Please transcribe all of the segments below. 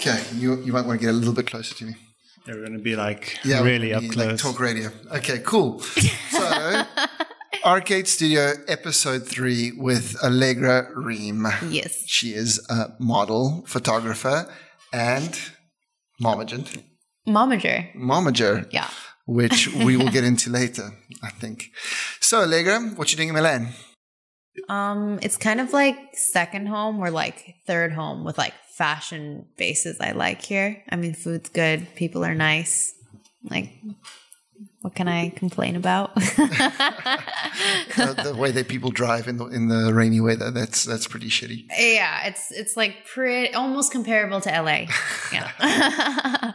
Okay, you you might want to get a little bit closer to me. They're going to be like Yeah, really up close. Like talk radio. Okay, cool. So, Arcade Studio episode three with Allegra Ream. Yes. She is a model, photographer, and momagent. Momager. Momager. Yeah. Which we will get into later, I think. So, Allegra, what you doing in Milan? Um, it's kind of like second home or like third home with like fashion bases I like here. I mean, food's good, people are nice. Like, what can I complain about? Uh, the way that people drive in the in the rainy weather, that's that's pretty shitty. yeah, it's it's like pretty almost comparable to LA. Yeah.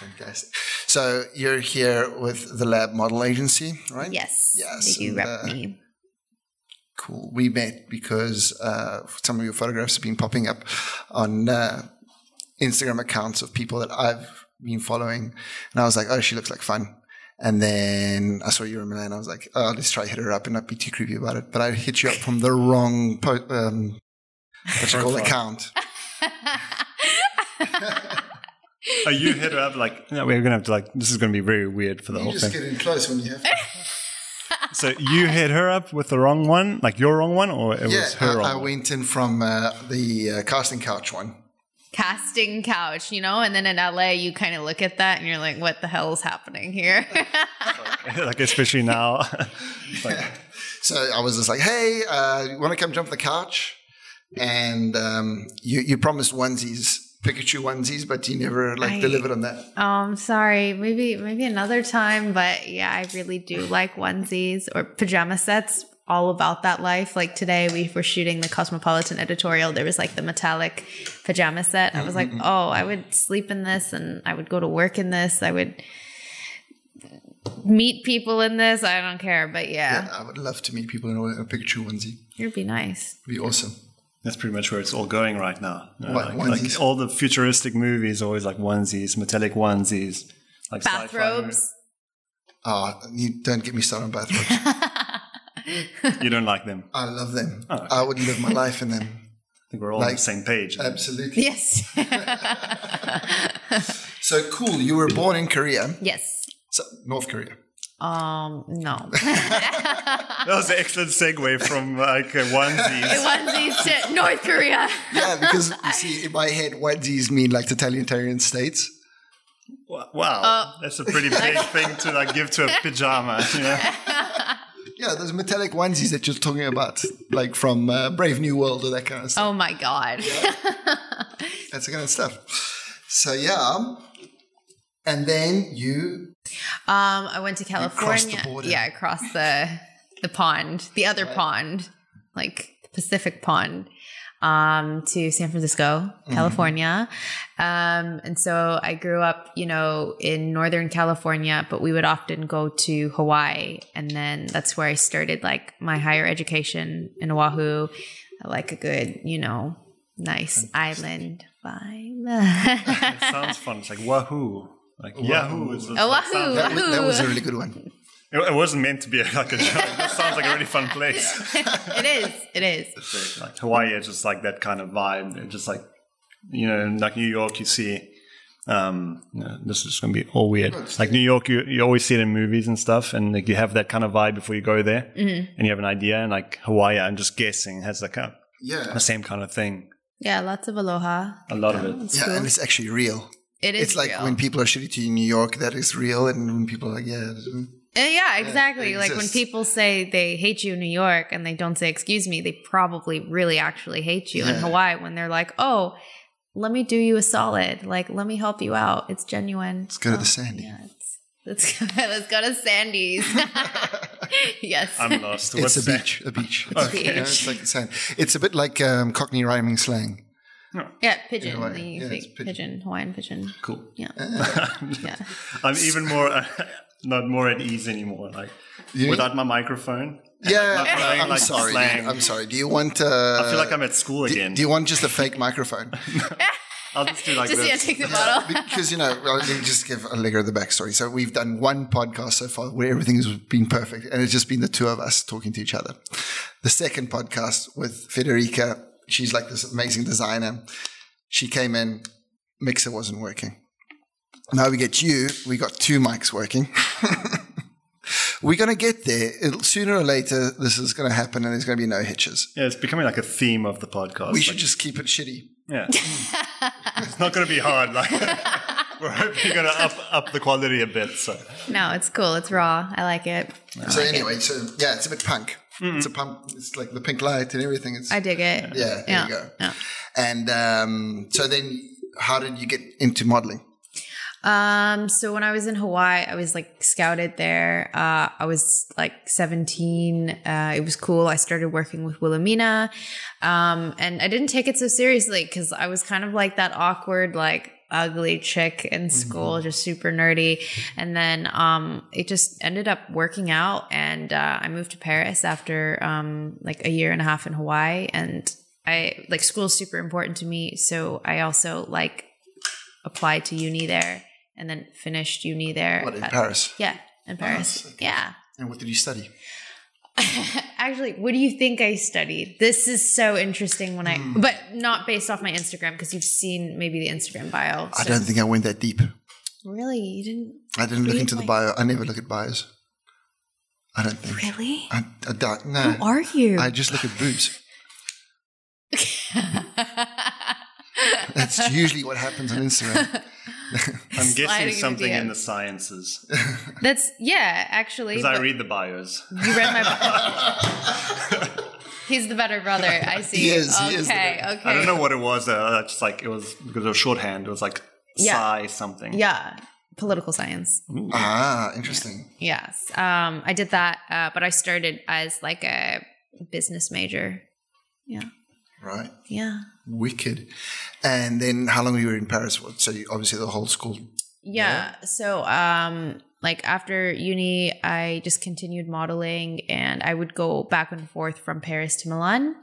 Fantastic. So you're here with the Lab Model Agency, right? yes. Yes, do rep uh, me. Cool. We met because uh, some of your photographs have been popping up on uh, Instagram accounts of people that I've been following, and I was like, "Oh, she looks like fun." And then I saw you in Milan. I was like, "Oh, let's try hit her up and not be too creepy about it." But I hit you up from the wrong po- um, what you call Profile. account. Are you hit her up like, no, we're going to have to like, this is going to be very weird for the whole thing. You just get in close when you have. So you hit her up with the wrong one, like your wrong one, or it yeah, was her I, wrong I went in from uh, the uh, casting couch one. Casting couch, you know, and then in LA you kind of look at that and you're like, what the hell is happening here? like especially now. It's like, So I was just like, "Hey, uh, you want to come jump the couch?" And um, you you promised onesies, Pikachu onesies, but he never like I- delivered on that. Um, sorry, maybe maybe another time, but yeah, I really do like onesies or pajama sets. All about that life. Like today, we were shooting the Cosmopolitan editorial. There was like the metallic pajama set. I was like, oh, I would sleep in this, and I would go to work in this. I would meet people in this. I don't care, but yeah, Yeah, I would love to meet people in a, a Pikachu onesie. it'd be nice. It'd be awesome. That's pretty much where it's all going right now. You know, What, like, like all the futuristic movies, always like onesies, metallic onesies, like sci-fi Bathrobes. Ah, you don't get me started on bathrobes. You don't like them. I love them. Oh, okay. I would live my life in them. I think we're all on Like- the same page. Absolutely. Yes. So cool. You were born in Korea, yes. so North Korea. Um. No. that was an excellent segue from like uh, onesies. Onesies to North Korea. Yeah, because you see, in my head, onesies mean like totalitarian states. Wow, Uh, that's a pretty big thing to like give to a pajama. You know? Yeah, those metallic onesies that you're talking about, like from uh, Brave New World or that kind of stuff. Oh my god. That's the kind of stuff. So yeah, and then you Um, I went to crossed the California. border. Yeah, across the the pond, the other pond, like the Pacific pond, um, to San Francisco, Mm-hmm. California. Um, and so I grew up, you know, in Northern California, but we would often go to Hawaii, and then that's where I started like my higher education in Oahu. I like a good, you know, nice island vibe. It sounds fun. It's like wahoo. Like Yahoo. Is wahoo. that, was- that was a really good one. It, it wasn't meant to be like a joke. It sounds like a really fun place. it is. It is. Like Hawaii is just like that kind of vibe. It's just like you know, like New York, you see. Um, you know, this is going to be all weird. Like New York, you, you always see it in movies and stuff, and like you have that kind of vibe before you go there, Mm-hmm. and you have an idea. And like Hawaii, I'm just guessing has like a, Yeah, the same kind of thing. Yeah, lots of aloha. A lot of it. It's yeah, cool. and it's actually real. It is It's like real. when people are shitty to you in New York, that is real, and when people are like, yeah, Uh, yeah, exactly. it like when people say they hate you in New York and they don't say excuse me, they probably really actually hate you in Hawaii when they're like, "Oh, let me do you a solid. Like, let me help you out. It's genuine." let's go to Oh, the sandy. Yeah, it's, let's go, let's go to Sandy's. yes. I'm lost. It's What's a that? beach, a beach. It's a beach. yeah, it's like sand. It's a bit like um, Cockney rhyming slang. Yeah, pidgin. Hawaii. The Yeah, pidgin. pidgin. Hawaiian pidgin. Cool. Yeah. yeah. I'm even more not more at ease anymore. Like You- without my microphone. Yeah, Not playing, I'm like, sorry. slang. I'm sorry. Do you want? Uh, I feel like I'm at school do, again. do you want just a fake microphone? I'll just do like Just yeah, this. take the bottle. because you know, well, let me just give Allegra the backstory. So we've done one podcast so far where everything's been perfect, and it's just been the two of us talking to each other. The second podcast with Federica, she's like this amazing designer. She came in, mixer wasn't working. Now we get you. We got two mics working. We're going to get there. It'll, sooner or later, this is going to happen and there's going to be no hitches. Yeah, it's becoming like a theme of the podcast. We should Like, just keep it shitty. yeah. it's not going to be hard. Like we're hoping you're going to up up the quality a bit. So No, it's cool. It's raw. I like it. I So like it. anyway, so yeah, it's a bit punk. It's a pump. It's like the pink light and everything. It's I dig it. yeah. There Yeah. you go. Yeah. And um, so then, how did you get into modeling? Um, so when I was in Hawaii, I was like scouted there. Uh, I was like 17. Uh, it was cool. I started working with Wilhelmina. Um, and I didn't take it so seriously because I was kind of like that awkward, like ugly chick in school, just super nerdy. And then, um, it just ended up working out and, uh, I moved to Paris after, um, like a year and a half in Hawaii and I like school is super important to me. So I also like applied to uni there and then finished uni there. What in at- Paris? yeah, in Paris. Okay. Yeah. And what did you study? Actually, what do you think I studied? This is so interesting when I, Hmm. but not based off my Instagram because you've seen maybe the Instagram bio. I don't think I went that deep. Really? You didn't? I didn't look into the bio. I never look at bios. I don't think. Really? I, I don't. No. Who are you? I just look at boobs. That's usually what happens on Instagram. I'm guessing something in the sciences That's yeah, actually. because I read the bios. You read my bio. He's the better brother. I see. He is, Okay. he is the Okay. I don't know what it was. Uh, just like it was because it was shorthand. It was like Yeah. psi something. Yeah. Political science. ah, interesting. Yes. Um, I did that, uh, but I started as like a business major. Yeah. Right. Yeah. Wicked. And then how long were you in Paris? So you, obviously the whole school. Yeah. So, um, like after uni, I just continued modeling and I would go back and forth from Paris to Milan.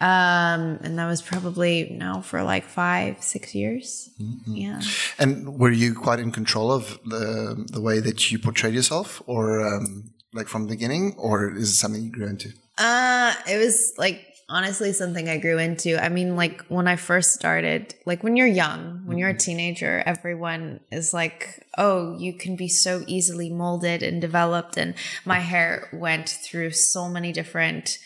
Um, and that was probably now for like five, six years. Yeah. And were you quite in control of the the way that you portrayed yourself, or um, like from the beginning, or is it something you grew into? Uh, it was like honestly something I grew into. I mean, like when I first started, like when you're young, when you're a mm-hmm. teenager, everyone is like, oh, you can be so easily molded and developed. And my hair went through so many different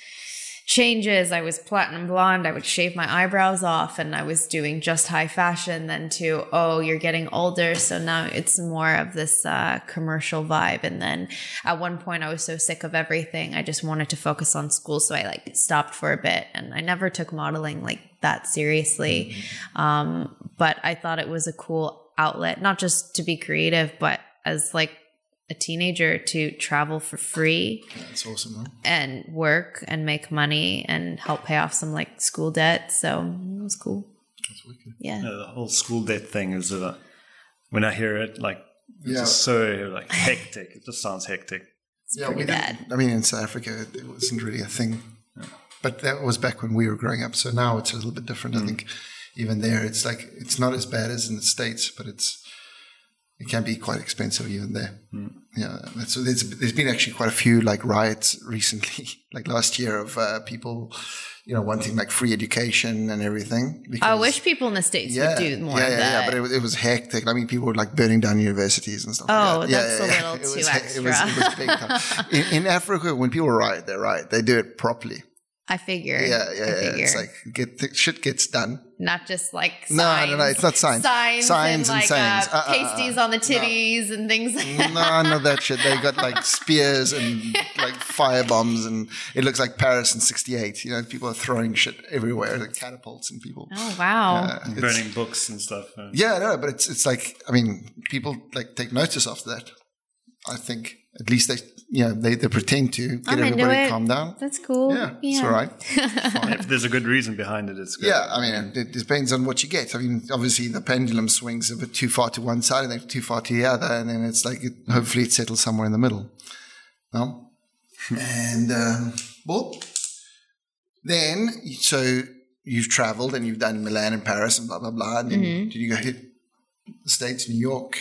changes. I was platinum blonde. I would shave my eyebrows off and I was doing just high fashion then to, oh, you're getting older. So now it's more of this uh, commercial vibe. And then at one point I was so sick of everything. I just wanted to focus on school. So I like stopped for a bit and I never took modeling like that seriously. Um, but I thought it was a cool outlet, not just to be creative, but as like a teenager to travel for free That's awesome. Huh? and work and make money and help pay off some like school debt. So it was cool. That's wicked. Yeah. Yeah, the whole school debt thing is uh, when I hear it, like it's Yeah. just so like hectic. It just sounds hectic. yeah, pretty we bad. didn't- I mean, in South Africa, it wasn't really a thing. But that was back when we were growing up. So now it's a little bit different. I think even there, it's like it's not as bad as in the states, but it's it can be quite expensive even there. Yeah, that's, so there's there's been actually quite a few like riots recently, like last year of uh, people, you know, wanting like free education and everything. I wish people in the States yeah, would do more yeah, of yeah, that. yeah, but it, was- it was hectic. I mean, people were like burning down universities and stuff. Oh, like that. that's a little It too was, It was, extra. it was big time. in, in Africa, when people riot, they riot. They do it properly. I figure. Yeah, yeah, yeah. figure. It's like get the shit gets done. not just like No, signs, no, no, it's not signs. Signs, Signs and and like sayings. Uh, Uh, uh, uh, pasties on the titties and things like that. No, no, that shit. They got like spears and like fire bombs, and it looks like Paris in '68. You know, people are throwing shit everywhere, like catapults and people. Oh wow. Uh, Burning books and stuff. uh, Yeah, no, but it's it's like I mean, people like take notice after that. I think at least they, you know, they, they pretend to get I'm everybody calm down. That's cool. Yeah, it's all right. If there's a good reason behind it, it's good. Yeah, I mean, it depends on what you get. I mean, obviously the pendulum swings a bit too far to one side and then too far to the other, and then it's like it, hopefully it settles somewhere in the middle. No, and um, well, then so you've travelled and you've done Milan and Paris and blah blah blah. And then Mm-hmm. did you go hit the states, New York?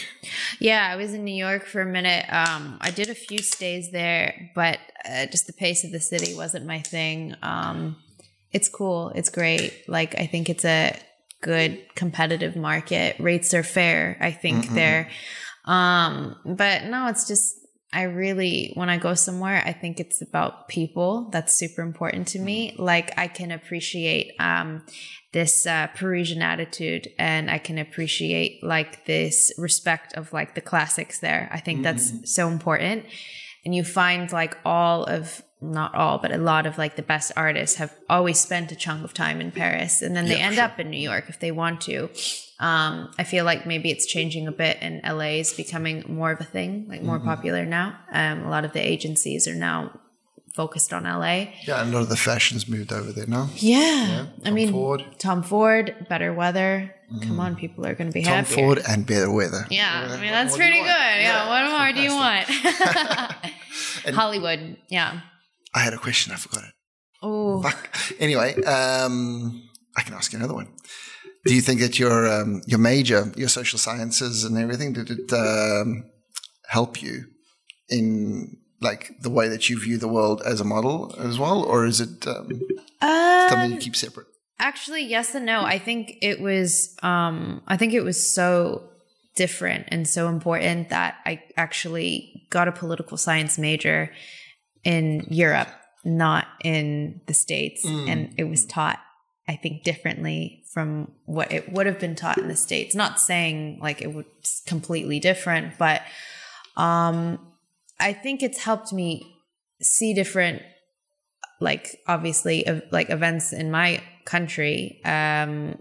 Yeah, I was in New York for a minute. Um, I did a few stays there, but uh, just the pace of the city wasn't my thing. Um, it's cool. It's great. Like I think it's a good competitive market. Rates are fair. I think there. Um, but no, it's just I really when I go somewhere, I think it's about people. That's super important to me. Like I can appreciate um this uh, Parisian attitude and I can appreciate like this respect of like the classics there. I think that's so important. And you find like all of not all, but a lot of like the best artists have always spent a chunk of time in Paris and then they Yeah, end sure. up in New York if they want to. Um, I feel like maybe it's changing a bit and LA is becoming more of a thing, like more popular now. Um, a lot of the agencies are now focused on LA. Yeah, a lot of the fashions moved over there now. Yeah. I Tom mean, Ford. Tom Ford, better weather. Come on, people are going to be Tom happier. Ford and better weather. Yeah, What- I mean that's you pretty good. want? Yeah, what more do you want? Hollywood, yeah. I had a question. I forgot it. Oh, Anyway, um, I can ask you another one. Do you think that your um, your major, your social sciences and everything, did it um, help you in like the way that you view the world as a model as well, or is it um, something you keep separate? Actually, yes and no. I think it was um I think it was so different and so important that I actually got a political science major in Europe, not in the States. And it was taught, I think, differently from what it would have been taught in the States. Not saying like it was completely different, but um I think it's helped me see different like obviously like events in my country um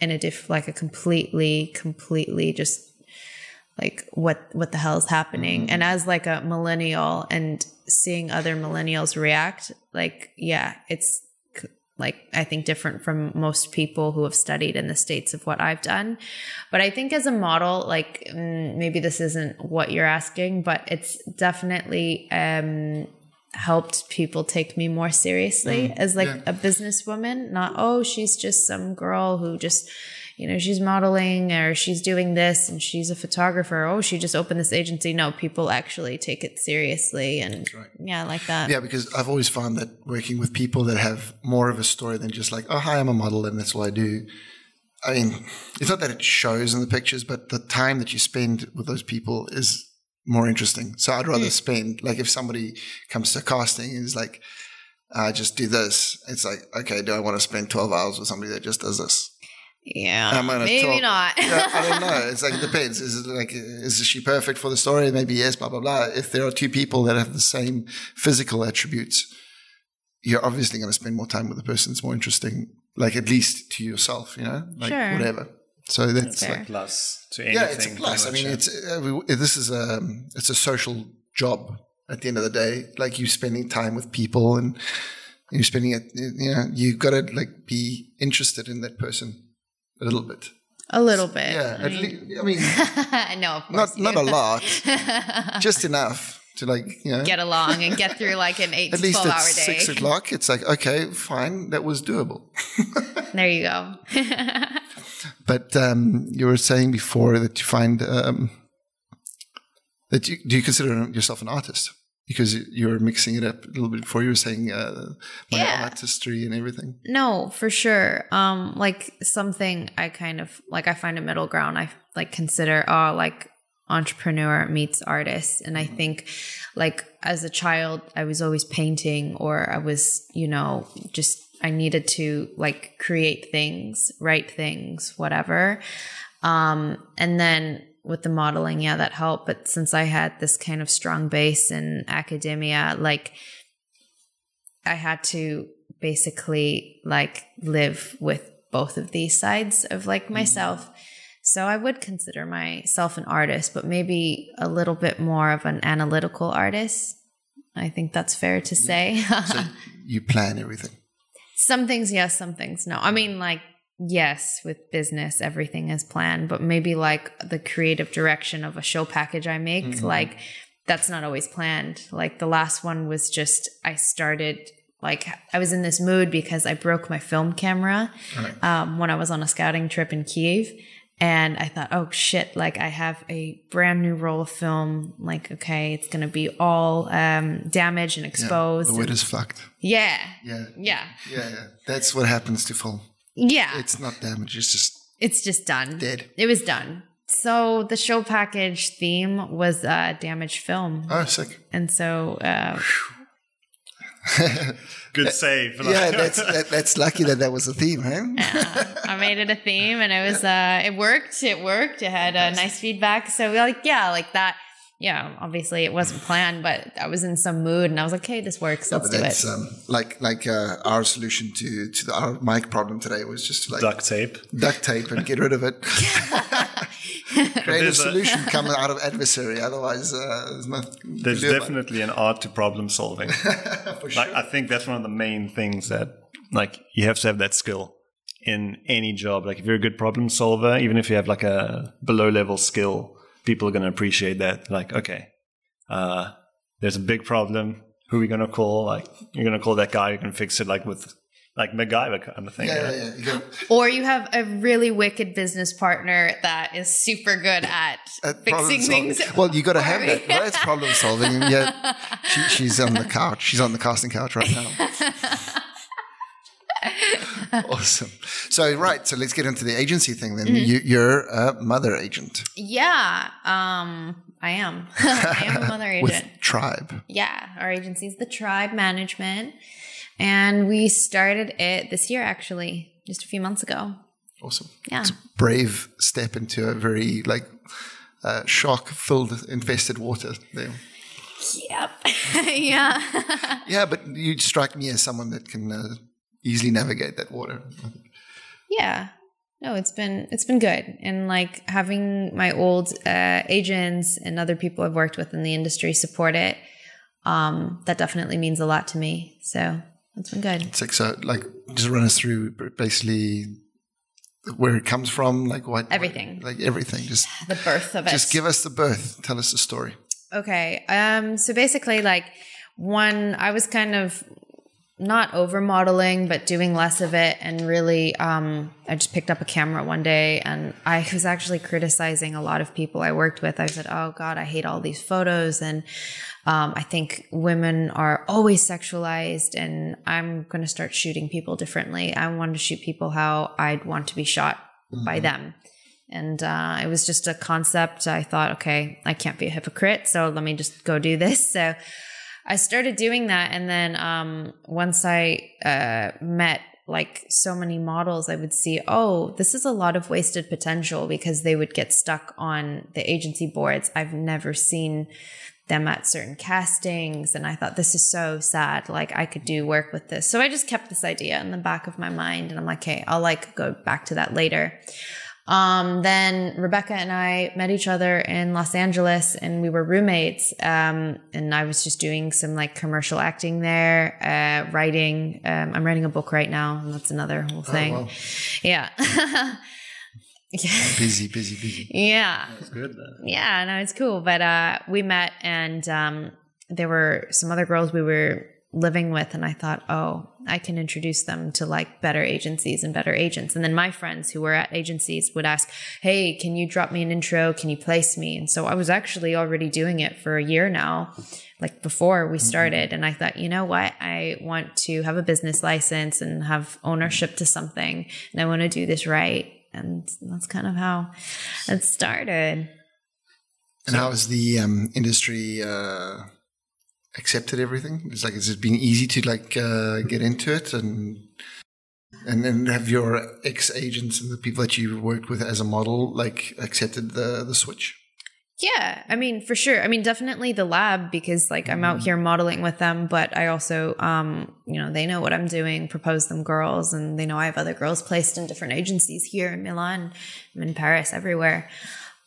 in a diff like a completely completely just like what what the hell is happening. And as like a millennial and seeing other millennials react like yeah it's like i think different from most people who have studied in the states of what i've done but i think as a model like mm, maybe this isn't what you're asking but it's definitely um helped people take me more seriously as like yeah. a businesswoman not oh she's just some girl who just you know she's modeling or she's doing this and she's a photographer oh she just opened this agency no people actually take it seriously and yeah like that Yeah, because I've always found that working with people that have more of a story than just like, oh, hi, I'm a model and that's what I do. I mean, it's not that it shows in the pictures, but the time that you spend with those people is more interesting. So I'd rather mm. spend, like, if somebody comes to casting and is like, I just do this, it's like, okay, do I want to spend 12 hours with somebody that just does this? Yeah I'm gonna maybe talk- not Yeah, I don't know. It's like it depends. Is it like is she perfect for the story? Maybe yes. Blah blah blah. If there are two people that have the same physical attributes, you're obviously going to spend more time with the person that's more interesting. Like at least to yourself, you know, like Sure. whatever. So that's Fair. like Plus to anything. yeah, it's a plus. I mean, it's uh, we- this is a it's a social job. At the end of the day, like you spending time with people and you're spending it. You know, you got to like be interested in that person a little bit. a little bit Yeah, at least. I mean, no not not a lot, just enough to like you know. get along and get through like an 8 at to least 12 at hour day six o'clock, it's like okay, fine, that was doable. there you go But um, you were saying before that you find um, that you do you consider yourself an artist because you- were mixing it up a little bit before you were saying uh, my Yeah. artistry and everything. No, for sure. Um, like something I kind of like I find a middle ground. I like consider oh like entrepreneur meets artist. And I think like as a child I was always painting or I was, you know, just I needed to like create things, write things, whatever. Um, and then with the modeling, yeah, that helped. But since I had this kind of strong base in academia, like I had to basically like live with both of these sides of like mm-hmm. myself. So I would consider myself an artist, but maybe a little bit more of an analytical artist. I think that's fair to mm-hmm. say. So you plan everything. some things yes, some things no. I mean like yes, with business everything is planned, but maybe like the creative direction of a show package I make, like that's not always planned. Like the last one was just I started like I was in this mood because I broke my film camera um, when I was on a scouting trip in Kiev. And I thought, oh shit, like I have a brand new roll of film. Like, okay, it's going to be all um, damaged and Yeah, exposed. the and- is fucked. yeah. Yeah. Yeah. Yeah, yeah. That's what happens to film. Yeah. It's not damaged. It's just It's just done. dead. It was done. So the show package theme was uh, damaged film, Oh, sick. and so uh, Good save. Yeah, that's that, that's lucky that that was a theme, huh? yeah, I made it a theme, and it was uh, it worked. It worked. It had uh, nice feedback. So we like yeah, like that. Yeah, obviously it wasn't planned, but I was in some mood, and I was like, "Hey, this works. Let's But do that's it." um, like like uh, our solution to to the, our mic problem today was just like duct tape. duct tape and get rid of it. Creative There's a- solution come out of adversary. Otherwise, uh, there's nothing. There's can do about it. definitely an art to problem solving. For sure. like I think that's one of the main things that like you have to have that skill in any job. Like if you're a good problem solver, even if you have like a below level skill, people are going to appreciate that. Like okay, uh, there's a big problem. Who are we going to call? Like you're going to call that guy who can fix it. Like with like MacGyver kind of thing. yeah, right? yeah, yeah. You go, Or you have a really wicked business partner that is super good at uh, problem fixing things. Well, you got to have that. Well, that's problem solving. and Yeah, she, she's on the couch. She's on the casting couch right now. awesome. So, right. So let's get into the agency thing then. Mm-hmm. You, you're a mother agent Yeah, um, I am. I am a mother with agent. Tribe. Yeah, our agency is the Tribe Management, and we started it this year, actually, just a few months ago. Awesome. Yeah, It's a Brave step into a very like uh, shark-filled, infested water there. yep, yeah, Yeah, but you strike me as someone that can uh, easily navigate that water. yeah. No, it's been it's been good, and like having my old uh, agents and other people I've worked with in the industry support it. Um, that definitely means a lot to me. So it's been good. It's like so, like just run us through basically where it comes from, like what Everything. like everything. Just The birth of it. just give us the birth. Tell us the story. Okay. Um, so basically, like, one, I was kind of not over modeling, but doing less of it. And really, um, I just picked up a camera one day and I was actually criticizing a lot of people I worked with. I said, Oh God, I hate all these photos. And um, I think women are always sexualized, and I'm going to start shooting people differently. I want to shoot people how I'd want to be shot by them. And uh, it was just a concept. I thought, okay, I can't be a hypocrite, so let me just go do this. So I started doing that, and then um, once I uh, met like so many models, I would see, oh, this is a lot of wasted potential because they would get stuck on the agency boards. I've never seen them at certain castings, and I thought this is so sad. Like I could do work with this, so I just kept this idea in the back of my mind, and I'm like, okay, I'll like go back to that later. Um, then Rebecca and I met each other in Los Angeles and we were roommates. Um, and I was just doing some like commercial acting there, uh, writing. Um, I'm writing a book right now and that's another whole thing. wow. Yeah. yeah. Busy, busy, busy. Yeah. It's good. Though. Yeah, no, it's cool. But uh, we met, and um, there were some other girls we were living with, and I thought, oh, I can introduce them to like better agencies and better agents. And then my friends who were at agencies would ask, hey, can you drop me an intro? Can you place me? And so I was actually already doing it for a year now, like before we started. And I thought, you know what? I want to have a business license and have ownership to something, and I want to do this right. And that's kind of how it started. And how has the um, industry uh, accepted everything? It's like has it been easy to like uh, get into it and and then have your ex agents and the people that you worked with as a model like accepted the the switch? Yeah, I mean, for sure. I mean, definitely the lab because like I'm out here modeling with them, but I also, um, you know, they know what I'm doing, propose them girls, and they know I have other girls placed in different agencies here in Milan, I'm in Paris, everywhere.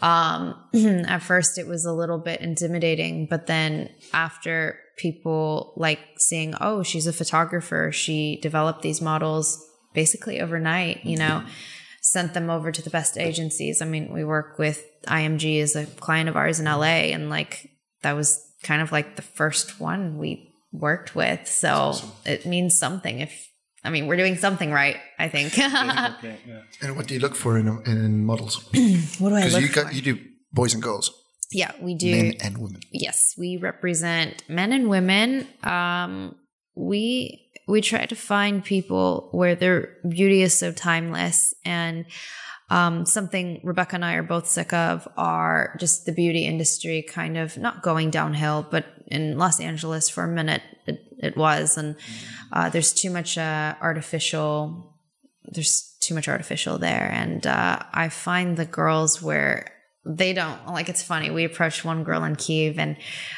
Um, at first, it was a little bit intimidating, but then after people like seeing, oh, she's a photographer, she developed these models basically overnight, you know sent them over to the best agencies. I mean, we work with IMG as a client of ours in LA, and like that was kind of like the first one we worked with. So it means something. If I mean, we're doing something right. I think. And what do you look for in in models? what do I Because look you for? you do boys and girls, yeah, we do. men and women. Yes, we represent men and women. Um, we we try to find people where their beauty is so timeless and um, something Rebecca and I are both sick of are just the beauty industry kind of not going downhill, but in Los Angeles for a minute it, it was, and uh, there's too much uh, artificial. There's too much artificial there, and uh, I find the girls where they don't like it's funny. We approached one girl in kiev and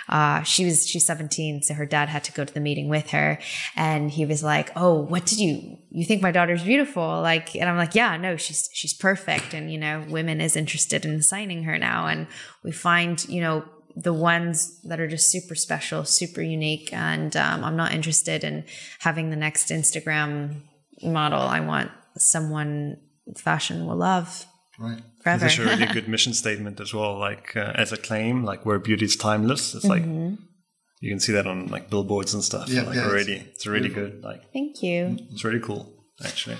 uh, she was she's 17 so her dad had to go to the meeting with her. And he was like oh what did you you think my daughter's beautiful? Like and i'm like yeah no she's she's perfect. And you know women is interested in signing her now. And we find you know the ones that are just super special super unique. And um, i'm not interested in having the next instagram model. I want someone fashion will love Right. forever. It's actually a really good mission statement as well. Like uh, as a claim, like where beauty is timeless. It's like you can see that on like billboards and stuff. Yeah, like yeah, it's already, it's, really good. Like Thank you. it's really cool, actually.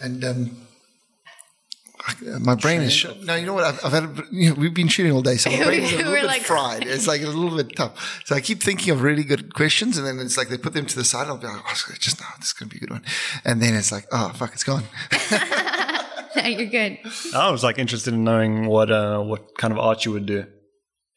And um, my brain is sh- no. You know what? I've, I've had a, you know, we've been shooting all day, so my brain is a little bit like- fried. It's like a little bit tough. So I keep thinking of really good questions, and then it's like they put them to the side. And I'll be like, oh, just now, this is gonna be a good one. And then it's like, oh fuck, it's gone. You're good. I was like interested in knowing what uh, what kind of art you would do,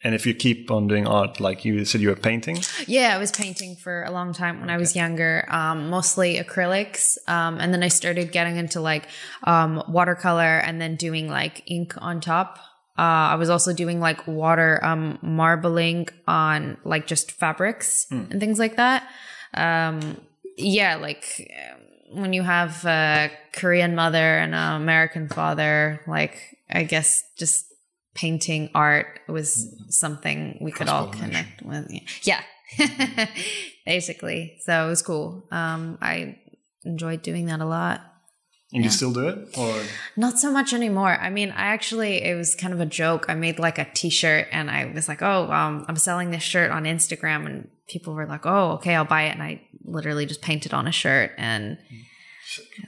and if you keep on doing art, like you said, you were painting. Yeah, I was painting for a long time when I was younger, um, mostly acrylics. Um, and then I started getting into like um, watercolor and then doing like ink on top. Uh, I was also doing like water um, marbling on like just fabrics and things like that. Um, yeah, like when you have a Korean mother and an American father, like I guess just painting art was something we could all connect with. Yeah, basically. So it was cool. Um, I enjoyed doing that a lot. And you still do it, or Not so much anymore. I mean, I actually, it was kind of a joke. I made like a t shirt and I was like, oh, um, I'm selling this shirt on Instagram. And people were like, oh, okay, I'll buy it. And I literally just painted on a shirt and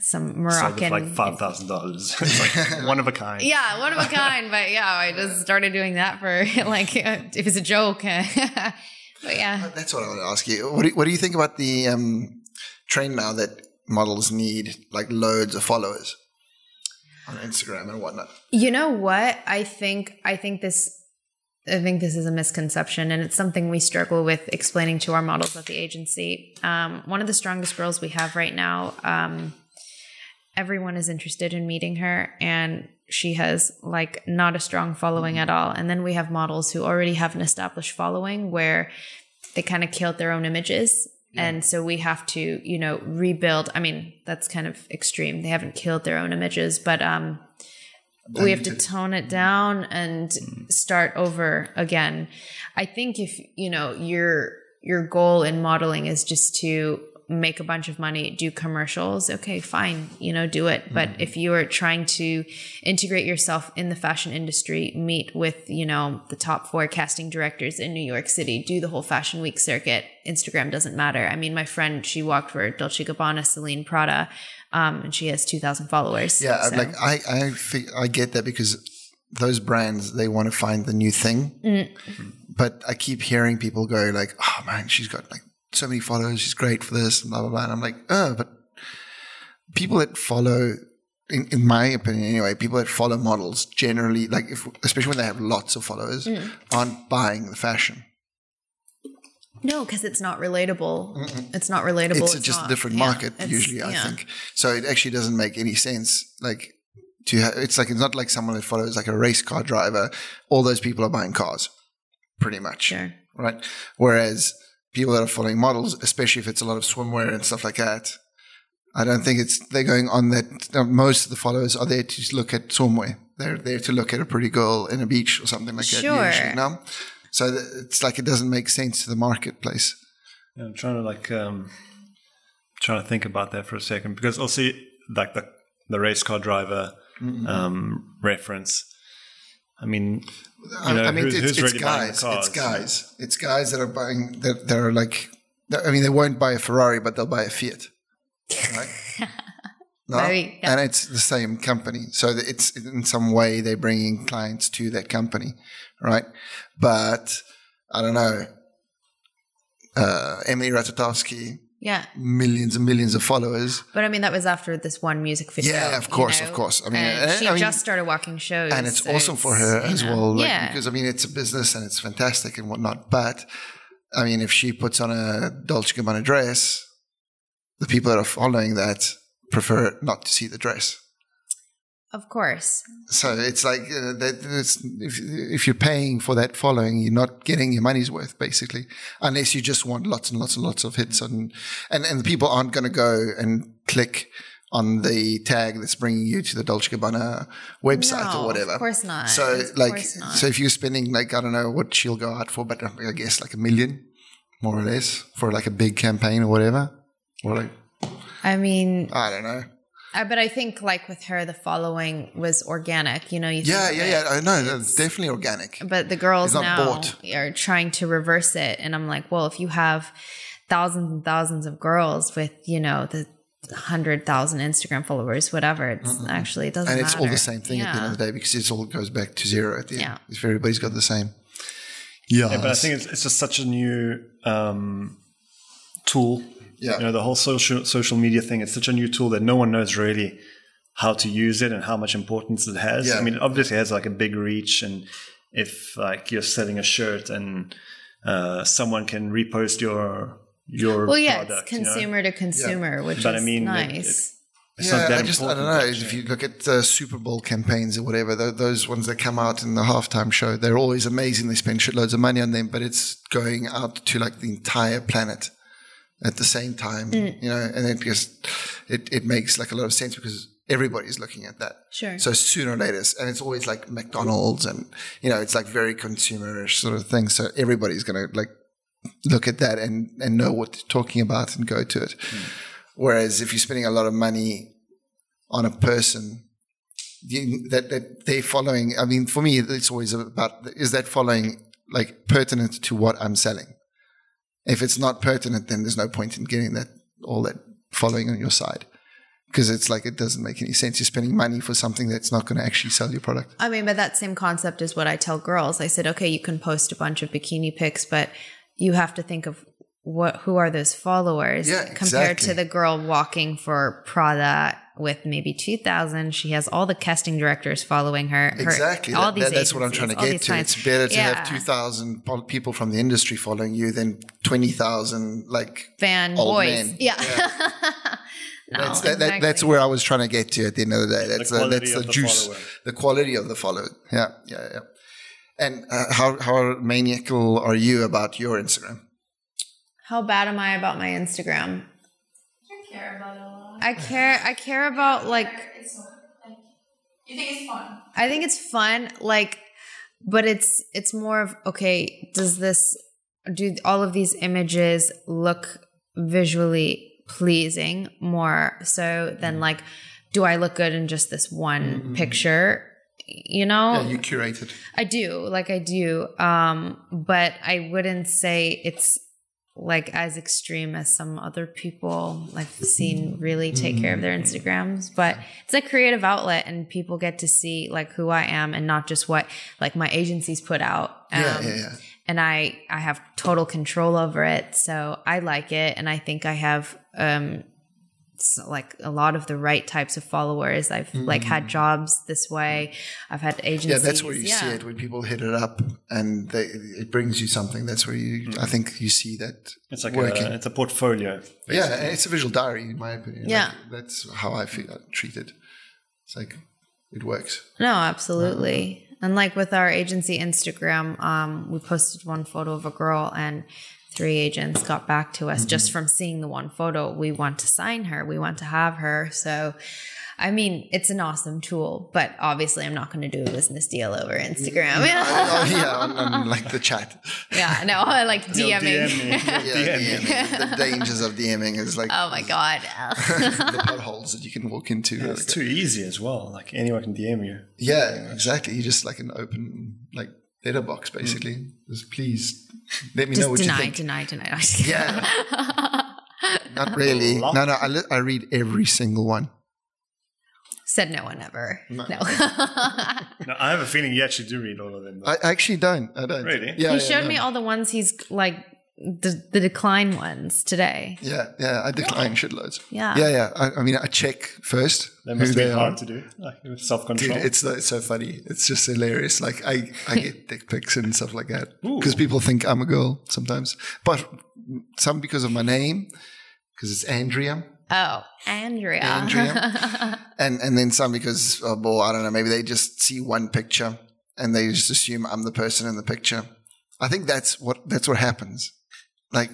some sold it Moroccan. like five thousand dollars. It's like one of a kind. yeah, one of a kind. But yeah, I just started doing that for like, if it's a joke. but yeah. That's what I want to ask you. What do, what do you think about the um, trend now that models need like loads of followers on Instagram and whatnot? You know what? I think I think this I think this is a misconception and it's something we struggle with explaining to our models at the agency. Um, one of the strongest girls we have right now, um, everyone is interested in meeting her and she has like not a strong following at all. And then we have models who already have an established following where they kind of killed their own images. And so we have to, you know, rebuild. I mean, that's kind of extreme. They haven't killed their own images, but um, we have to tone it down and mm. start over again. I think if you know your your goal in modeling is just to make a bunch of money, do commercials, okay, fine, you know, do it. But mm-hmm. if you are trying to integrate yourself in the fashion industry, meet with, you know, the top four casting directors in New York City, do the whole fashion week circuit, Instagram doesn't matter. I mean, my friend, she walked for Dolce Gabbana, Celine Prada, um, and she has 2,000 followers. Yeah, So- like I, I, I get that because those brands they want to find the new thing, but I keep hearing people go like, "Oh man, she's got like so many followers. She's great for this." Blah blah blah. And I'm like, "Oh, but people that follow." In, in my opinion, anyway, people that follow models generally, like if, especially when they have lots of followers, aren't buying the fashion. No, because it's not relatable. It's not relatable. it's, just not- a different market it's- usually i yeah. think so it actually doesn't make any sense like to ha- it's like it's not like someone that follows like a race car driver all those people are buying cars pretty much Sure. right whereas people that are following models especially if it's a lot of swimwear and stuff like that i don't think it's they're going on that most of the followers are there to look at swimwear they're there to look at a pretty girl in a beach or something like Sure. that no so it's like it doesn't make sense to the marketplace Yeah, I'm trying to like um trying to think about that for a second because also like the the race car driver um reference. I mean, I, you know, I mean, who's, it's, who's it's really buying the guys. cars? It's guys. It's guys that are buying that, that are like. I mean, they won't buy a Ferrari, but they'll buy a Fiat. Right? No? Very- yeah. And it's the same company, so it's in some way they're bringing clients to that company, right? But I don't know. Uh, Emily Ratajkowski Yeah. millions and millions of followers. But I mean, that was after this one music video. Yeah, of you course, know? of course. I mean, And uh, she I mean- just started walking shows. and it's so awesome for her as know, well. Like, yeah. Because I mean, it's a business and it's fantastic and whatnot. But I mean, if she puts on a Dolce Gabbana dress, the people that are following that prefer not to see the dress. Of course. So it's like uh, that. It's, if, if you're paying for that following, you're not getting your money's worth, basically, unless you just want lots and lots and lots of hits and and the people aren't going to go and click on the tag that's bringing you to the Dolce Gabbana website No, or whatever. Of course not. So Of like, so if you're spending like I don't know what she'll go out for, but I guess like a million, more or less, for like a big campaign or whatever, or like I mean, I don't know. I, but I think like with her, the following was organic. You know, you Yeah, think yeah, it, yeah. I know that's definitely organic. But the girls not now bought. are trying to reverse it, and I'm like, well, if you have thousands and thousands of girls with you know the hundred thousand Instagram followers, whatever, it's actually it doesn't. and it's all the same thing at the end of the day because it all goes back to zero at the end. Yeah. If everybody's got the same. Yeah, Yeah, but I think it's, it's just such a new um, tool. Yeah. You know, the whole social social media thing. It's such a new tool that no one knows really how to use it and how much importance it has. Yeah. I mean, it obviously has like a big reach, and if like you're selling a shirt and uh, someone can repost your your Well, yeah, product, it's you know? consumer to consumer, which But I is mean, it- nice. It's yeah, not that I just I don't know. actually. If you look at uh, Super Bowl campaigns or whatever, tho- those ones that come out in the halftime show, they're always amazing. They spend shitloads of money on them, but it's going out to like the entire planet at the same time, Mm. you know. And it just it it makes like a lot of sense because everybody's looking at that. Sure. So sooner or later, and it's always like McDonald's, and you know, it's like very consumerish sort of thing. So everybody's gonna like look at that and and know what they're talking about and go to it. Whereas if you're spending a lot of money on a person, you, that that they're following. I mean, for me, it's always about is that following like pertinent to what I'm selling. If it's not pertinent, then there's no point in getting that all that following on your side because it's like it doesn't make any sense. You're spending money for something that's not going to actually sell your product. I mean, but that same concept is what I tell girls. I said, okay, you can post a bunch of bikini pics, but you have to think of what who are those followers Yeah, compared exactly. to the girl walking for Prada with maybe 2000 she has all the casting directors following her, her Exactly. all That- these that- that's what I'm trying to get to. clients. It's better to Yeah. have 2,000 people from the industry following you than 20,000 like fan old boys men. yeah, no, That's, that, that, that's where I was trying to get to at the end of the day. That's the, quality that's the the juice, follower. the quality of the follower. Yeah, yeah, yeah. And uh, how how maniacal are you about your Instagram? how bad am i about my instagram I care about it a lot. I care i care about like It's you think it's fun. I think it's fun, like, but it's it's more of okay. Does this do all of these images look visually pleasing more so than like, do I look good in just this one picture? You know, Yeah, you curated. I do, like I do. Um, but I wouldn't say it's like as extreme as some other people I've seen really take care of their Instagrams. But it's a creative outlet and people get to see like who I am and not just what like my agencies put out. Yeah, Um, yeah, yeah. And I I have total control over it. So I like it and I think I have um s- like a lot of the right types of followers. I've like had jobs this way. I've had agencies. Yeah, that's where you Yeah. see it when people hit it up and they, it brings you something. That's where you, I think, you see that It's like working. a, it's a portfolio. yeah, it's a visual diary, in my opinion. Yeah. Like, that's how I feel I treat it. It's like it works. No, absolutely. And like with our agency Instagram, um, we posted one photo of a girl and three agents got back to us just mm-hmm. from seeing the one photo. We want to sign her. We want to have her. So I mean, it's an awesome tool, but obviously I'm not going to do a business deal over Instagram. Mm-hmm. oh, yeah, on, on like the chat. yeah, no, I like You'll DMing. Yeah, DM me. DMing. the dangers of DMing is like oh my God. the potholes that you can walk into. It's too easy as well. Like anyone can DM you. Yeah, exactly. You're just like an open like letterbox, mm. basically. Just please let me know what deny, you think. deny, deny, I'm. Yeah, not really. No, no. I, li- I read every single one. Said no one ever. No. No, I have a feeling you actually do read all of them. though. I actually don't. I don't. Really? Yeah. he yeah, showed no. me all the ones he's like the, the decline ones today. Yeah, yeah, I decline shitloads. Yeah. yeah, yeah. I, I mean, I check first That who must be they are. hard to do. Like self control. it's it's so funny. It's just hilarious. Like I, I get dick pics and stuff like that because people think I'm a girl sometimes, but some because of my name, because it's Andrea, Oh, Andrea. Andrea, and and then some because oh, well, I don't know. Maybe they just see one picture and they just assume I'm the person in the picture. I think that's what that's what happens. Like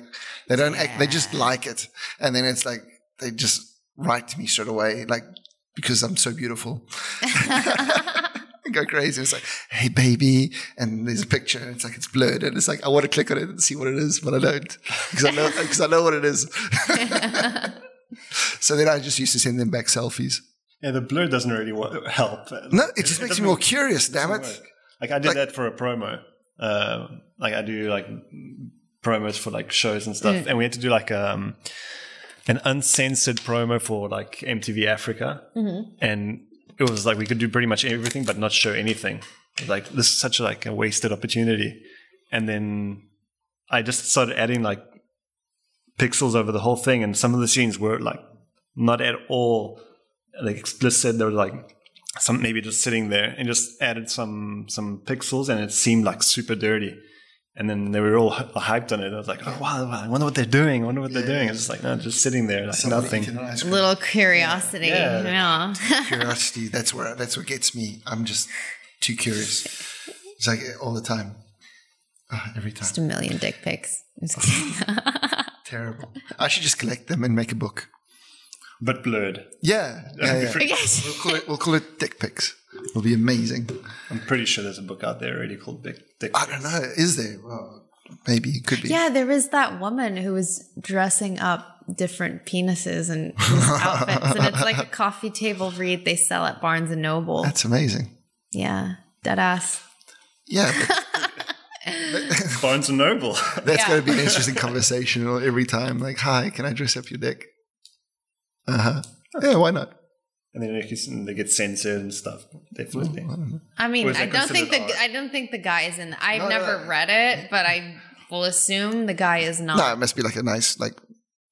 they don't act, they just like it, and then it's like they just write to me straight away, like because I'm so beautiful. I go crazy. It's like, hey, baby. And there's a picture and it's like, it's blurred. And it's like, I want to click on it and see what it is, but I don't because I know, because I know what it is. so then I just used to send them back selfies. yeah, the blur doesn't really wo- help. No, it just makes me more curious, damn it. work. Like I did Like- that for a promo. Uh, like I do like promos for like shows and stuff, and we had to do like um an uncensored promo for like MTV Africa, and it was like we could do pretty much everything but not show anything. Like this is such a, like a wasted opportunity, and then I just started adding like pixels over the whole thing, and some of the scenes were like not at all like explicit. They were like some maybe just sitting there and just added some some pixels and it seemed like super dirty and then they were all hyped on it i was like oh wow, wow, i wonder what they're doing i wonder what they're doing it's just like no just sitting there like Somebody nothing eating an ice cream. Little curiosity. Yeah. Yeah. Curiosity. That's where, that's what gets me. I'm just too curious. It's like all the time. Ah, every time. Just a million dick pics. Terrible. I should just collect them and make a book. but blurred Yeah. Yeah, yeah. We'll call it, we'll call it Dick Pics. It'll be amazing. i'm pretty sure there's a book out there already called big dick I don't know. Is there? Well, maybe it could be. Yeah, there is that woman who was dressing up different penises and outfits, and it's like a coffee table read they sell at Barnes and Noble. That's amazing. yeah, dead ass. Yeah, but barnes and noble that's Yeah. got to be an interesting conversation every time. Like, hi, can I dress up your dick? Uh huh. Yeah, why not? And then if you- they get censored and stuff definitely I mean, I don't think the considered I don't think the guy is in. I've No, never no. read it, but I will assume the guy is not. No, it must be like a nice, like,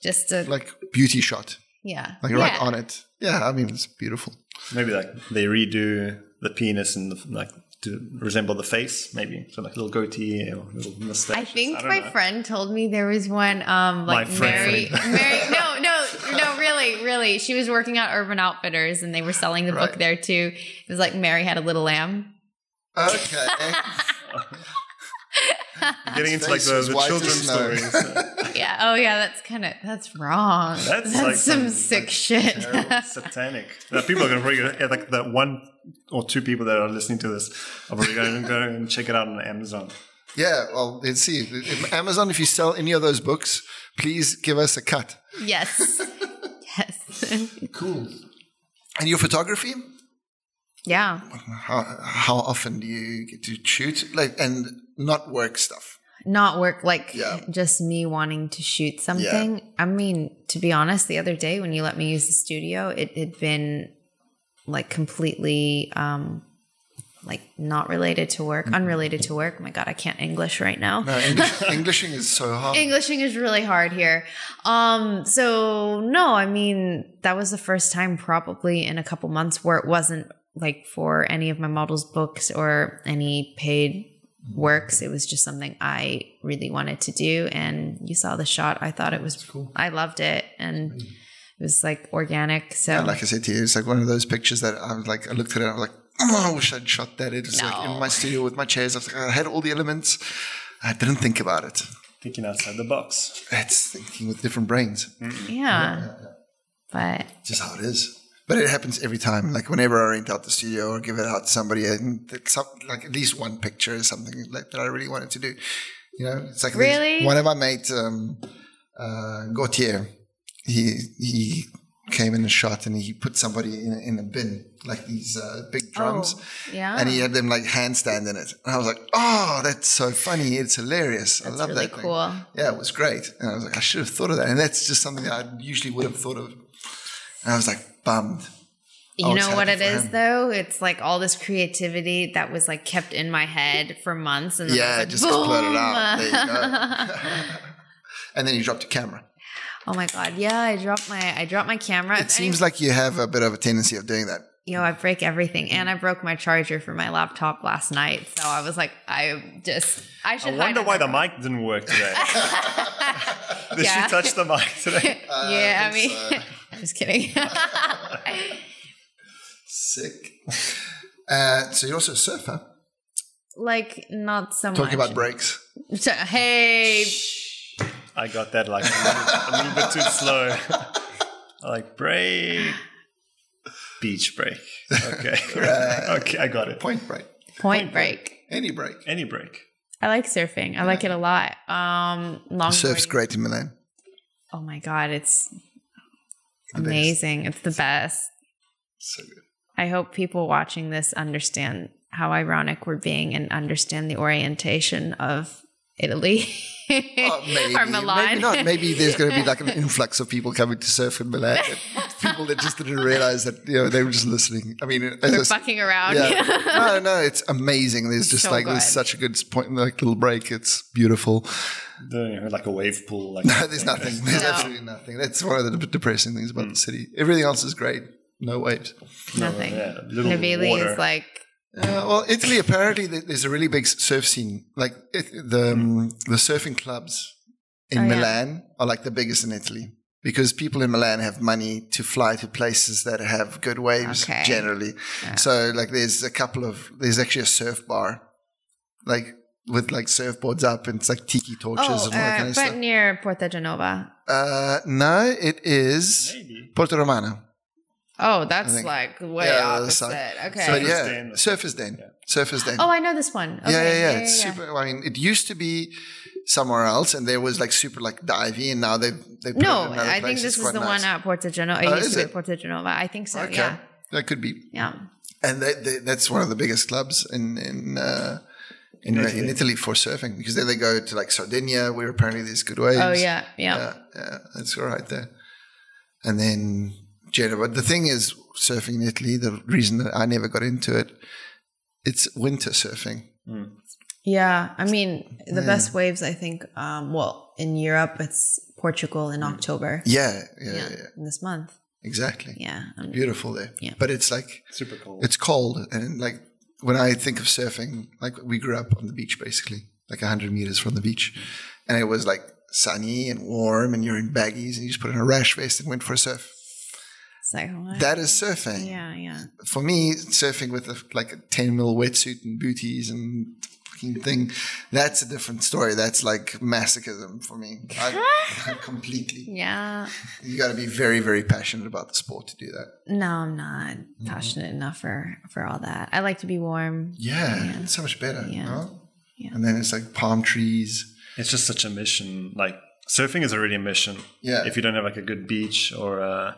Just a like beauty shot, yeah, like yeah. right on it. Yeah, I mean, it's beautiful. maybe like they redo the penis and the, like to resemble the face maybe so like a little goatee or a little mustache I think don't my know. friend told me there was one um like My friend. Mary Mary no no no really really she was working at Urban Outfitters and they were selling the book there too. It was like Mary had a little lamb. Okay. getting into like face the, was the children's stories Yeah. Oh yeah, that's kind of that's wrong. That's That's, like some some, sick like, shit. terrible, satanic people are going to probably yeah, like the one or two people that are listening to this are probably going to go and check it out on Amazon yeah, well, let's see. If Amazon, if you sell any of those books, please give us a cut. yes. yes. Cool. And your photography? yeah. How, how often do you get to shoot? Like, and not work stuff. not work like Yeah. just me wanting to shoot something. I mean, to be honest, the other day when you let me use the studio, it had been like completely um like not related to work, mm-hmm. unrelated to work. Oh my god, I can't English right now. No, English, Englishing is so hard. Englishing is really hard here. Um, so no, I mean, that was the first time probably in a couple months where it wasn't like for any of my models' books or any paid mm-hmm. works. It was just something I really wanted to do. And you saw the shot. I thought it was cool. I loved it. And mm. it was like organic. So And like I said to you, it's like one of those pictures that I was like, I looked at it, I was like, oh, I wish I'd shot that. It was like in my studio with my chairs. I was like, I had all the elements. I didn't think about it. thinking outside the box It's thinking with different brains. yeah. But just how it is. But it happens every time. Like whenever I rent out the studio or give it out to somebody, and it's some, like at least one picture is something like that I really wanted to do. You know, it's like there's- Really? one of my mates, um, uh, Gautier, he he came in and shot, and he put somebody in a, in a bin like these uh, big drums, Oh, yeah. and he had them like handstand in it, and I was like, oh, that's so funny, it's hilarious, I love really that. thing. cool. Yeah, it was great. And I was like, I should have thought of that. And that's just something that I usually would have thought of. And I was like, bummed. You know what it is him. though? It's like all this creativity that was like kept in my head for months and then Yeah, was just like, exploded out. There you go. and then you dropped your camera. Oh my god, yeah, I dropped my I dropped my camera. It seems like you have a bit of a tendency of doing that. Yo, I break everything, and I broke my charger for my laptop last night. So I was like, I just I should. I wonder why the mic didn't work today. Did Yeah. she touch the mic today? yeah, I I mean, so. I'm just kidding. Sick. Uh, so you're also a surfer. like not so Talking much. Talking about breaks. So- hey, I got that like a little, a little bit too slow. like break, beach break. Okay, okay, I got it. Point break. point break. Any break. Any break. I like surfing. I like it a lot. Um, long Surf's great in Milan. Oh my god, it's The best. amazing. It's the best. So good. I hope people watching this understand how ironic we're being and understand the orientation of Italy Oh, maybe, or Milan. maybe not. Maybe there's going to be like an influx of people coming to surf in Milan. people that just didn't realize that you know they were just listening. I mean, as I We're s- fucking around. yeah, no, no, it's amazing. There's just So like there's good. such a good point, like little break. It's beautiful. Don't you have like a wave pool. Like No, there's nothing. There's No. absolutely nothing. That's one of the depressing things about the mm. city. Everything else is great. No waves. Nothing. Yeah, little Navigli water. is like Uh, well, Italy apparently there's a really big surf scene. Like it, the um, the surfing clubs in Oh, yeah. Milan are like the biggest in Italy because people in Milan have money to fly to places that have good waves Okay. generally. So like there's a couple of there's actually a surf bar, like with like surfboards up and it's like tiki torches oh, and all that uh, kind of but stuff. near Porta Genova. Uh, no, it is Maybe. Porta Romana. Oh, that's think- like way Yeah, the other opposite. side. Okay. But Surfers yeah, Den. Surfers Den. Surfers Den. oh, I know this one. Okay. yeah, yeah, yeah. It's super. I mean, it used to be somewhere else, and there was like super like divey, and now they they put No, it in other I think this It's is the nice. one at Porta Genova. It Oh, used is to be it? at Porta Genova. I think so. Okay, Yeah. that could be. Yeah. And they, they, that's one of the biggest clubs in in uh, in, in, Italy. Italy. for surfing because then they go to like Sardinia, where apparently there's good waves. Oh yeah. Yeah. yeah, yeah, that's all right there. And then Genova. The thing is, surfing in Italy. The reason that I never got into it, it's winter surfing. Yeah, I mean the best waves. I think. Um, well, in Europe, it's Portugal in October. Yeah, yeah, yeah, Yeah, yeah. in this month. exactly. Yeah, um, Beautiful there. Yeah. But it's like Super cold. it's cold and like when i think of surfing like we grew up on the beach basically like 100 meters from the beach and it was like sunny and warm and you're in baggies and you just put on a rash vest and went for a surf it's like what? that is surfing yeah, yeah. for me surfing with a, like a 10 mil wetsuit and booties and fucking thing that's a different story that's like masochism for me I, completely Yeah. you got to be very very passionate about the sport to do that No, I'm not passionate enough for for all that. I like to be warm. yeah, it's so much better Yeah. no? Yeah. and then it's like palm trees It's just such a mission. Like surfing is already a mission. Yeah. If you don't have like a good beach or uh,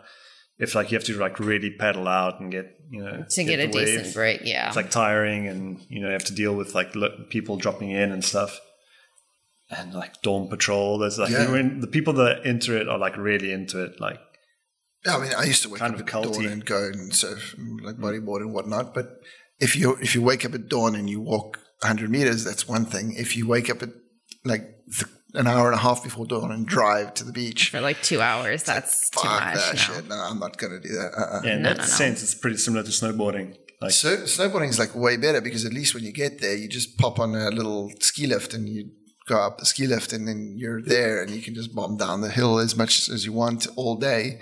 if like you have to like really paddle out and get you know To get, a wave, decent break, yeah. It's like tiring, and you know you have to deal with like lo- people dropping in and stuff. And like dawn patrol, there's like Yeah. when the people that enter it are like really into it. Like Yeah, I mean, I used to wake Kind up of at dawn and go and surf, like mm. bodyboard and whatnot. But if you if you wake up at dawn and you walk 100 meters, that's one thing. If you wake up at like th- an hour and a half before dawn and drive to the beach, for like two hours, that's too fuck much. that no. shit. No, I'm not going to do that. Uh-uh. yeah, in No, that no, no. sense, it's pretty similar to snowboarding. Like So snowboarding is like way better because at least when you get there, you just pop on a little ski lift and you go up the ski lift and then you're there and you can just bomb down the hill as much as you want all day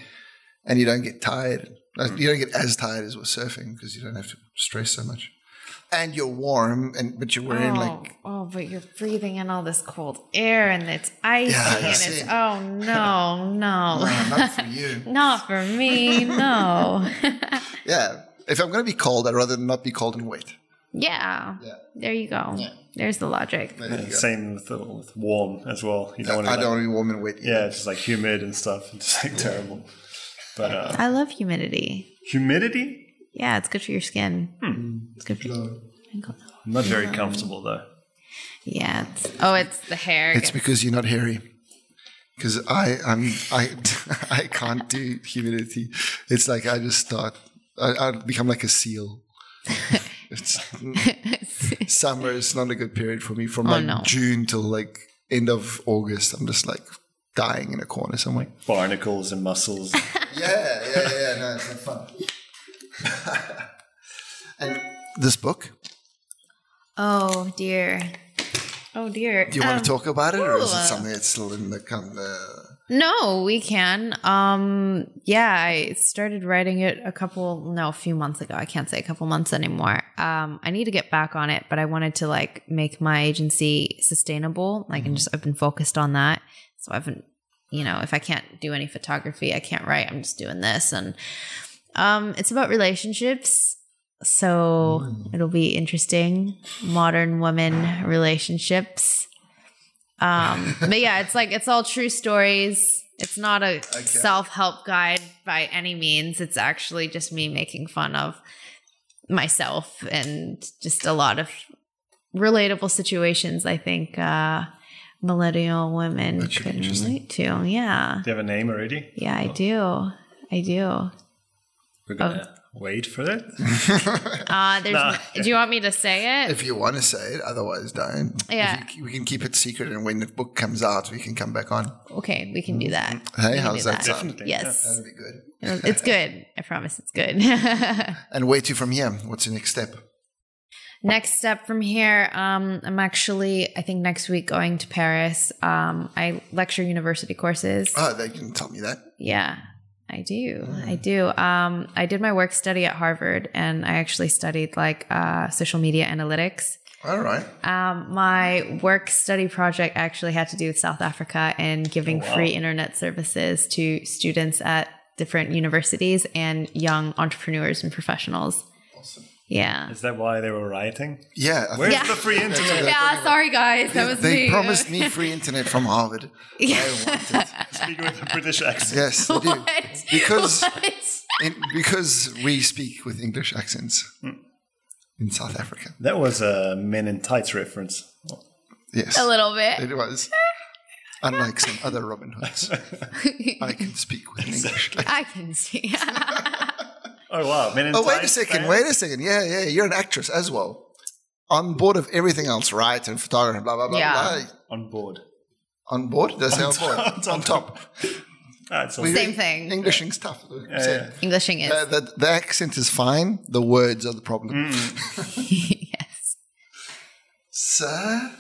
and you don't get tired. Like, mm. You don't get as tired as with surfing because you don't have to stress so much. And you're warm, and but you're wearing oh, like oh, but you're breathing in all this cold air and it's icy Yeah, and it's see. oh no, no. "Ah, not for you. Not for me, no. Yeah, if I'm gonna be cold, I'd rather not be cold and wait yeah. Yeah. There you go. There's the logic. There yeah, same with, with warm as well. You don't want to I like, don't want to be warm and wet. either. yeah, it's just like humid and stuff. It's just like terrible. But uh, I love humidity. humidity, Yeah, it's good for your skin. Hmm. It's good for your I'm not very comfortable though. Yeah. It's, oh, it's the hair. It's because you're not hairy. Because I, I'm, I, I can't do humidity. It's like I just start. I, I become like a seal. It's summer is not a good period for me. From Oh, like no. June till like end of August, I'm just like dying in a corner somewhere. Barnacles and mussels. Yeah, yeah, yeah. No, it's not fun. and this book, Oh dear. Oh dear. do you want Um, to talk about it, or is it something that's still in the kind of No, we can. Um yeah, I started writing it a couple no, a few months ago. I can't say a couple months anymore. Um I need to get back on it, but I wanted to like make my agency sustainable. Like and just I've been focused on that. So I've been you know, if I can't do any photography, I can't write. I'm just doing this and um it's about relationships. So it'll be interesting. Modern woman relationships. Um, but yeah, it's like it's all true stories. It's not a self-help guide by any means. It's actually just me making fun of myself and just a lot of relatable situations I think uh millennial women That should be can interesting. relate to. Yeah. Do you have a name already? Yeah, I do. I do. We're gonna wait for it. Uh there's Nah. do you want me to say it? If you want to say it, otherwise don't. If Yeah. you- we can keep it secret, and when the book comes out, we can come back on. Okay, we can do that. Hey, We how's do that sound? Definitely, Yes. That'd be good. It's good. I promise it's good. And where to from here? What's the next step? next step from here, um, I'm actually, I think next week going to Paris. Um, I lecture university courses. Oh, they can tell me that. Yeah, I do. I do. Um, I did my work study at Harvard and I actually studied like uh, social media analytics. All right. Um, my work study project actually had to do with South Africa and giving free internet services to students at different universities and young entrepreneurs and professionals. Yeah. Is that why they were rioting? Yeah. I Where's think the free internet? Yeah, sorry guys, that was they me. promised me free internet from Harvard. I want it. Speaking with a British accent. Yes, they do. What? Because What? in, because we speak with English accents hmm. in South Africa. That was a Men in Tights reference. Yes, A little bit. it was. Unlike some other Robin Hoods, I can speak with an English. accent. I can see. Oh wow, Men in Oh, wait a second. fan? Wait a second. Yeah, yeah. You're an actress as well. On board of everything else, right? And photography, blah, blah, blah, Yeah. blah. On board. On board? Does it say on board? top, on top. Ah, it's on We- Same thing. Englishing's tough. yeah. Englishing is. Uh, the, the accent is fine. The words are the problem. yes. Sir,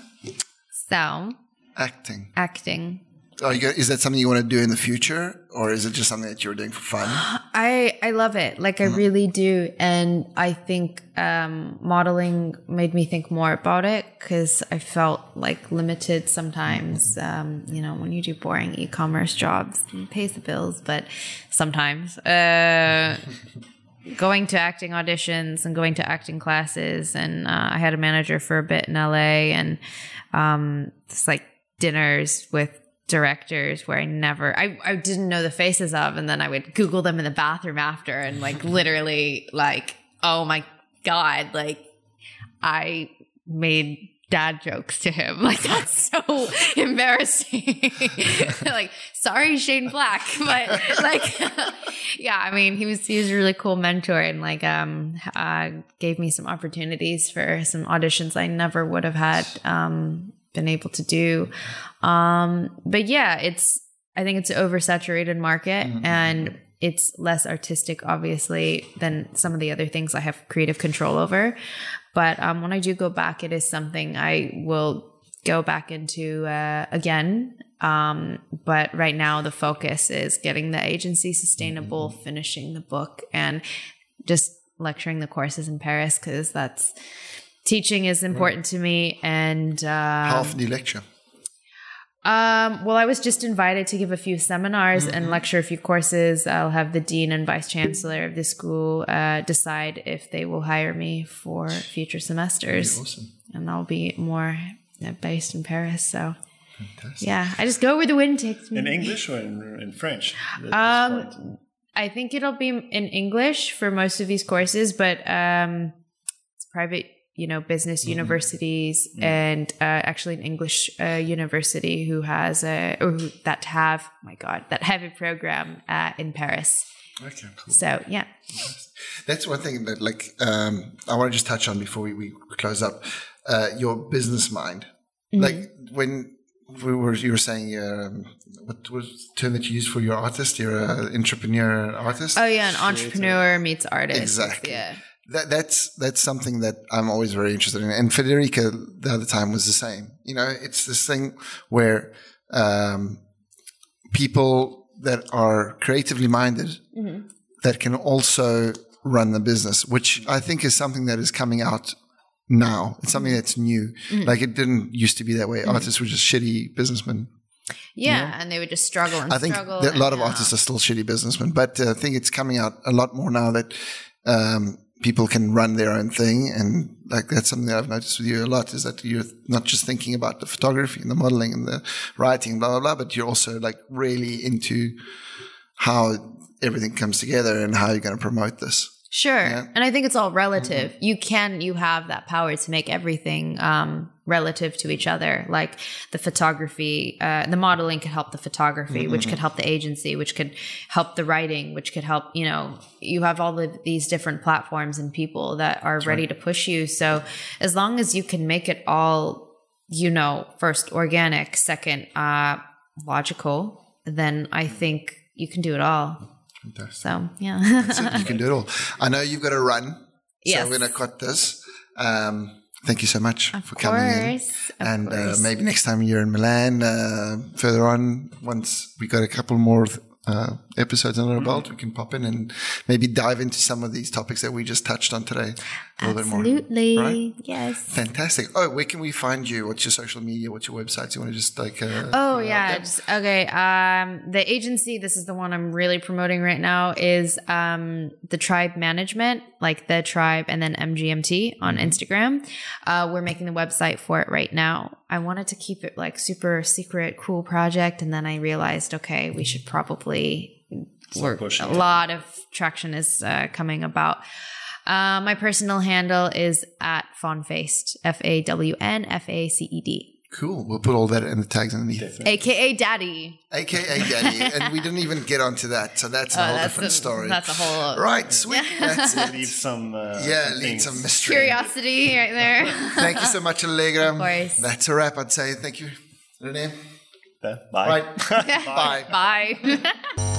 So, acting. acting. Are you, is that something you want to do in the future, or is it just something that you're doing for fun? I I love it. Like I really do, and I think um, modeling made me think more about it because I felt like limited sometimes. Um, you know, when you do boring e-commerce jobs, it pays the bills, but sometimes uh, going to acting auditions and going to acting classes, and uh, I had a manager for a bit in LA, and um, it's like dinners with directors where I never I, I didn't know the faces of and then I would Google them in the bathroom after and like literally like oh my god like I made dad jokes to him. Like that's so embarrassing. Like sorry Shane Black but like yeah I mean he was he was a really cool mentor and like um uh gave me some opportunities for some auditions I never would have had um been able to do um, but yeah, it's I think it's an oversaturated market and it's less artistic, obviously, than some of the other things I have creative control over. But um, when I do go back, it is something I will go back into uh, again. Um, but right now, the focus is getting the agency sustainable, finishing the book, and just lecturing the courses in Paris because that's teaching is important to me. And uh, Half the lecture. um, well, I was just invited to give a few seminars Mm-hmm. and lecture a few courses. I'll have the dean and vice chancellor of the school uh, decide if they will hire me for future semesters, Awesome. and I'll be more uh, based in Paris. So, yeah, I just go where the wind takes me. In English or in, in French? Um. I think it'll be in English for most of these courses, but um, it's private, you know, business universities and uh, actually an English uh, university who has a or who, that have my God that have a program uh, in Paris. Okay, cool. So yeah, That's one thing that, like, um, I want to just touch on before we, we close up. Uh, your business mind, like when we were you were saying um, what was the term that you used for your artist? You're an entrepreneur artist. Oh yeah, an entrepreneur meets artist. Exactly. Yeah. That, that's that's something that I'm always very interested in. And Federica the other time was the same. You know, it's this thing where um, people that are creatively minded that can also run the business, which I think is something that is coming out now. It's something that's new. Like it didn't used to be that way. Artists were just shitty businessmen. Yeah, and they would just struggle and I think struggle. a lot of artists are still shitty businessmen, but uh, I think it's coming out a lot more now that um, people can run their own thing, and like that's something that I've noticed with you a lot is that you're not just thinking about the photography and the modeling and the writing, blah blah blah, but you're also like really into how everything comes together and how you're going to promote this. Sure. And I think it's all relative. Mm-hmm. You can, you have that power to make everything um, relative to each other. Like the photography, uh, the modeling could help the photography, which Mm-hmm. could help the agency, which could help the writing, which could help, you know, you have all of these different platforms and people that are ready to push you. So as long as you can make it all, you know, first organic, second uh, logical, then I think you can do it all. Fantastic. So, yeah. So you can do it all. I know you've got to run, so Yes. we're going to cut this. Um, thank you so much Of for coming in. of and uh, maybe next time you're in Milan, uh, further on, once we got a couple more uh, episodes under our belt, we can pop in and maybe dive into some of these topics that we just touched on today a little bit more. Absolutely. Right? Yes. Fantastic. Oh, where can we find you? What's your social media? What's your website? Do you want to just like? Uh, Oh put it out yeah. Just, okay. Um, the agency. This is the one I'm really promoting right now. Is um the Tribe Management, like the Tribe, and then MGMT on Mm-hmm. Instagram. Uh, we're making the website for it right now. I wanted to keep it like super secret, cool project, and then I realized, okay, we should probably work. A lot of traction is uh, coming about. Uh, my personal handle is at Fawnfaced, F A W N F A C E D. Cool. We'll put all that in the tags underneath. AKA Daddy. AKA Daddy. and we didn't even get onto that. So that's a Oh, whole that's different a- story. that's a whole- Right. Sweet. That's it. Leave some. Uh, Yeah, some lead things. some mystery. Curiosity right there. Thank you so much, Allegra. Of course. That's a wrap. I'd say thank you. Renee. Yeah, Bye. Right. Bye. Bye.